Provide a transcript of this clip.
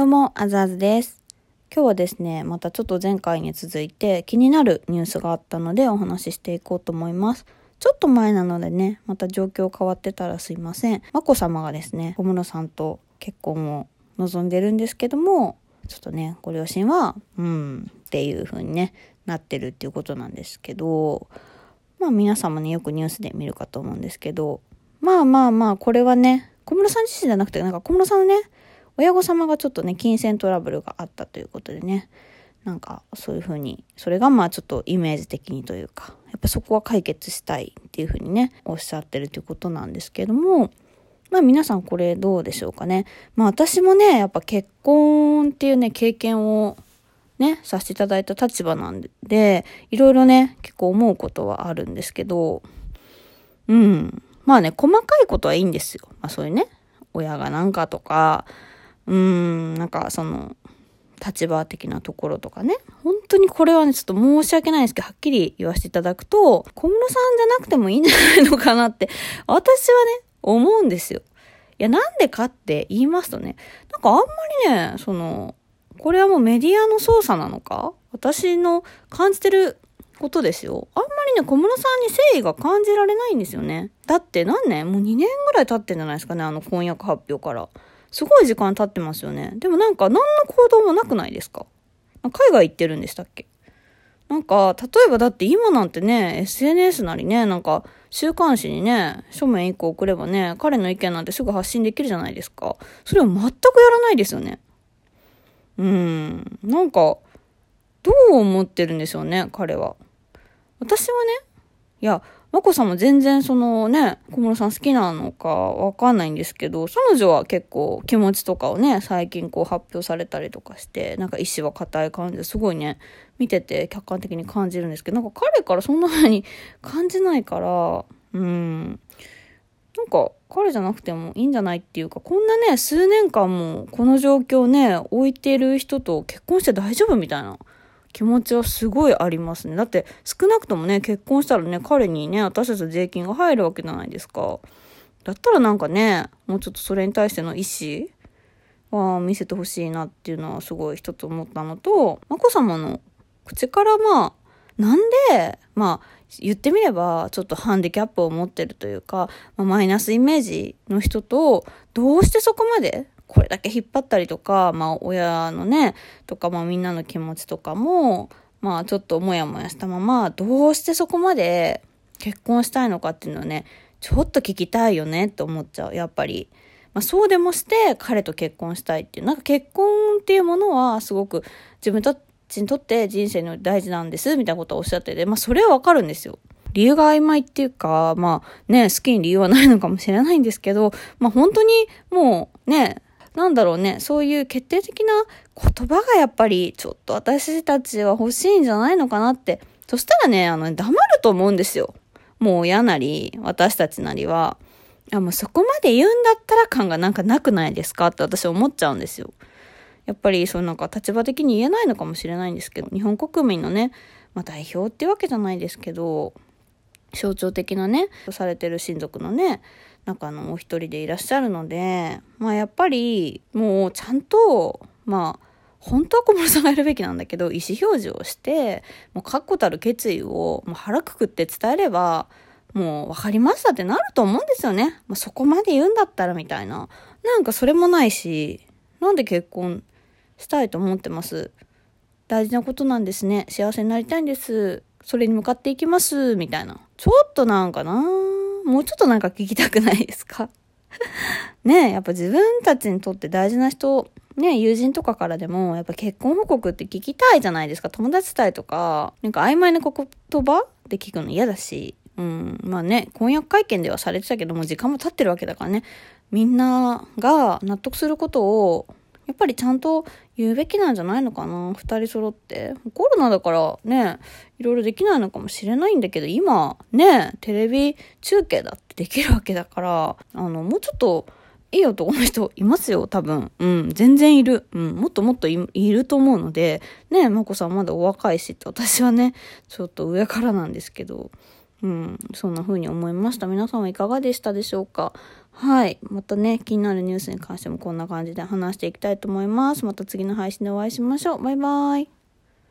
どうも、あずあずです。今日はですね、またちょっと前回に続いて気になるニュースがあったのでお話ししていこうと思います。ちょっと前なのでね、また状況変わってたらすいません。まこさまがですね、小室さんと結婚を望んでるんですけども、ちょっとね、ご両親は、うん、っていう風にね、なってるっていうことなんですけど、まあ皆さんもね、よくニュースで見るかと思うんですけど、まあまあまあ、これはね、小室さん自身じゃなくて、なんか小室さんのね、親御様がちょっとね、金銭トラブルがあったということでね、なんかそういうふうに、それがまあちょっとイメージ的にというか、やっぱそこは解決したいっていうふうにね、おっしゃってるということなんですけども、まあ皆さんこれどうでしょうかね。まあ私もね、やっぱ結婚っていうね、経験をね、させていただいた立場なんで、いろいろね、結構思うことはあるんですけど、うん。まあね、細かいことはいいんですよ。まあそういうね、親がなんかとか、うーん、なんかその、立場的なところとかね。本当にこれはね、ちょっと申し訳ないですけど、はっきり言わせていただくと、小室さんじゃなくてもいいんじゃないのかなって、私はね、思うんですよ。いや、なんでかって言いますとね、なんかあんまりね、その、これはもうメディアの操作なのか私の感じてることですよ。あんまりね、小室さんに誠意が感じられないんですよね。だって何年もう2年ぐらい経ってんじゃないですかね、あの婚約発表から。すごい時間経ってますよね。でもなんか何の行動もなくないですか？海外行ってるんでしたっけ？なんか、例えばだって今なんてね、SNS なりね、なんか、週刊誌にね、書面1個送ればね、彼の意見なんてすぐ発信できるじゃないですか。それを全くやらないですよね。うん。なんか、どう思ってるんでしょうね、彼は。私はね、いや、まこさんも全然そのね、小室さん好きなのかわかんないんですけど、彼女は結構気持ちとかをね、最近こう発表されたりとかして、なんか意志は固い感じですごいね、見てて客観的に感じるんですけど、なんか彼からそんな風に感じないから、うん。なんか彼じゃなくてもいいんじゃないっていうか、こんなね、数年間もこの状況ね、置いてる人と結婚して大丈夫みたいな。気持ちはすごいありますね。だって少なくともね、結婚したらね、彼にね、私たちの税金が入るわけじゃないですか。だったらなんかね、もうちょっとそれに対しての意思は見せてほしいなっていうのはすごい一つ思ったのと、まこさまの口からまあ、なんで、まあ、言ってみれば、ちょっとハンディキャップを持ってるというか、まあ、マイナスイメージの人と、どうしてそこまでこれだけ引っ張ったりとか、まあ親のね、とかまあみんなの気持ちとかも、まあちょっともやもやしたまま、どうしてそこまで結婚したいのかっていうのをね、ちょっと聞きたいよねって思っちゃう、やっぱり。まあそうでもして彼と結婚したいっていう、なんか結婚っていうものはすごく自分たちにとって人生の大事なんです、みたいなことをおっしゃってて、まあそれはわかるんですよ。理由が曖昧っていうか、まあね、好きに理由はないのかもしれないんですけど、まあ本当にもうね、なんだろうね、そういう決定的な言葉がやっぱりちょっと私たちは欲しいんじゃないのかなって。そしたらね、あの、黙ると思うんですよ。もう親なり、私たちなりは。あ、もうそこまで言うんだったら感がなんかなくないですかって私思っちゃうんですよ。やっぱりそうなんか立場的に言えないのかもしれないんですけど、日本国民のね、まあ代表ってわけじゃないですけど、象徴的なね、されてる親族のね、中のお一人でいらっしゃるので、まあやっぱりもうちゃんと、まあ本当は小室さんがやるべきなんだけど、意思表示をして、もう確固たる決意をもう腹くくって伝えれば、もう分かりましたってなると思うんですよね。まあ、そこまで言うんだったらみたいな。なんかそれもないし、なんで結婚したいと思ってます。大事なことなんですね。幸せになりたいんです。それに向かっていきます。みたいな。ちょっとなんかな？もうちょっとなんか聞きたくないですか？ねえ、やっぱ自分たちにとって大事な人、ね友人とかからでも、やっぱ結婚報告って聞きたいじゃないですか。友達伝いとか、なんか曖昧な言葉で聞くの嫌だし。うん、まあね、婚約会見ではされてたけども、時間も経ってるわけだからね。みんなが納得することを、やっぱりちゃんと言うべきなんじゃないのかな？二人揃って。コロナだからね、いろいろできないのかもしれないんだけど、今ね、テレビ中継だってできるわけだから、あの、もうちょっと、いい男の人いますよ、多分。うん、全然いる。うん、もっともっといると思うので、ね、まこさんまだお若いしって、私はね、ちょっと上からなんですけど、うん、そんな風に思いました。皆さんはいかがでしたでしょうか？はい。またね、気になるニュースに関してもこんな感じで話していきたいと思います。また次の配信でお会いしましょう。バイバイ。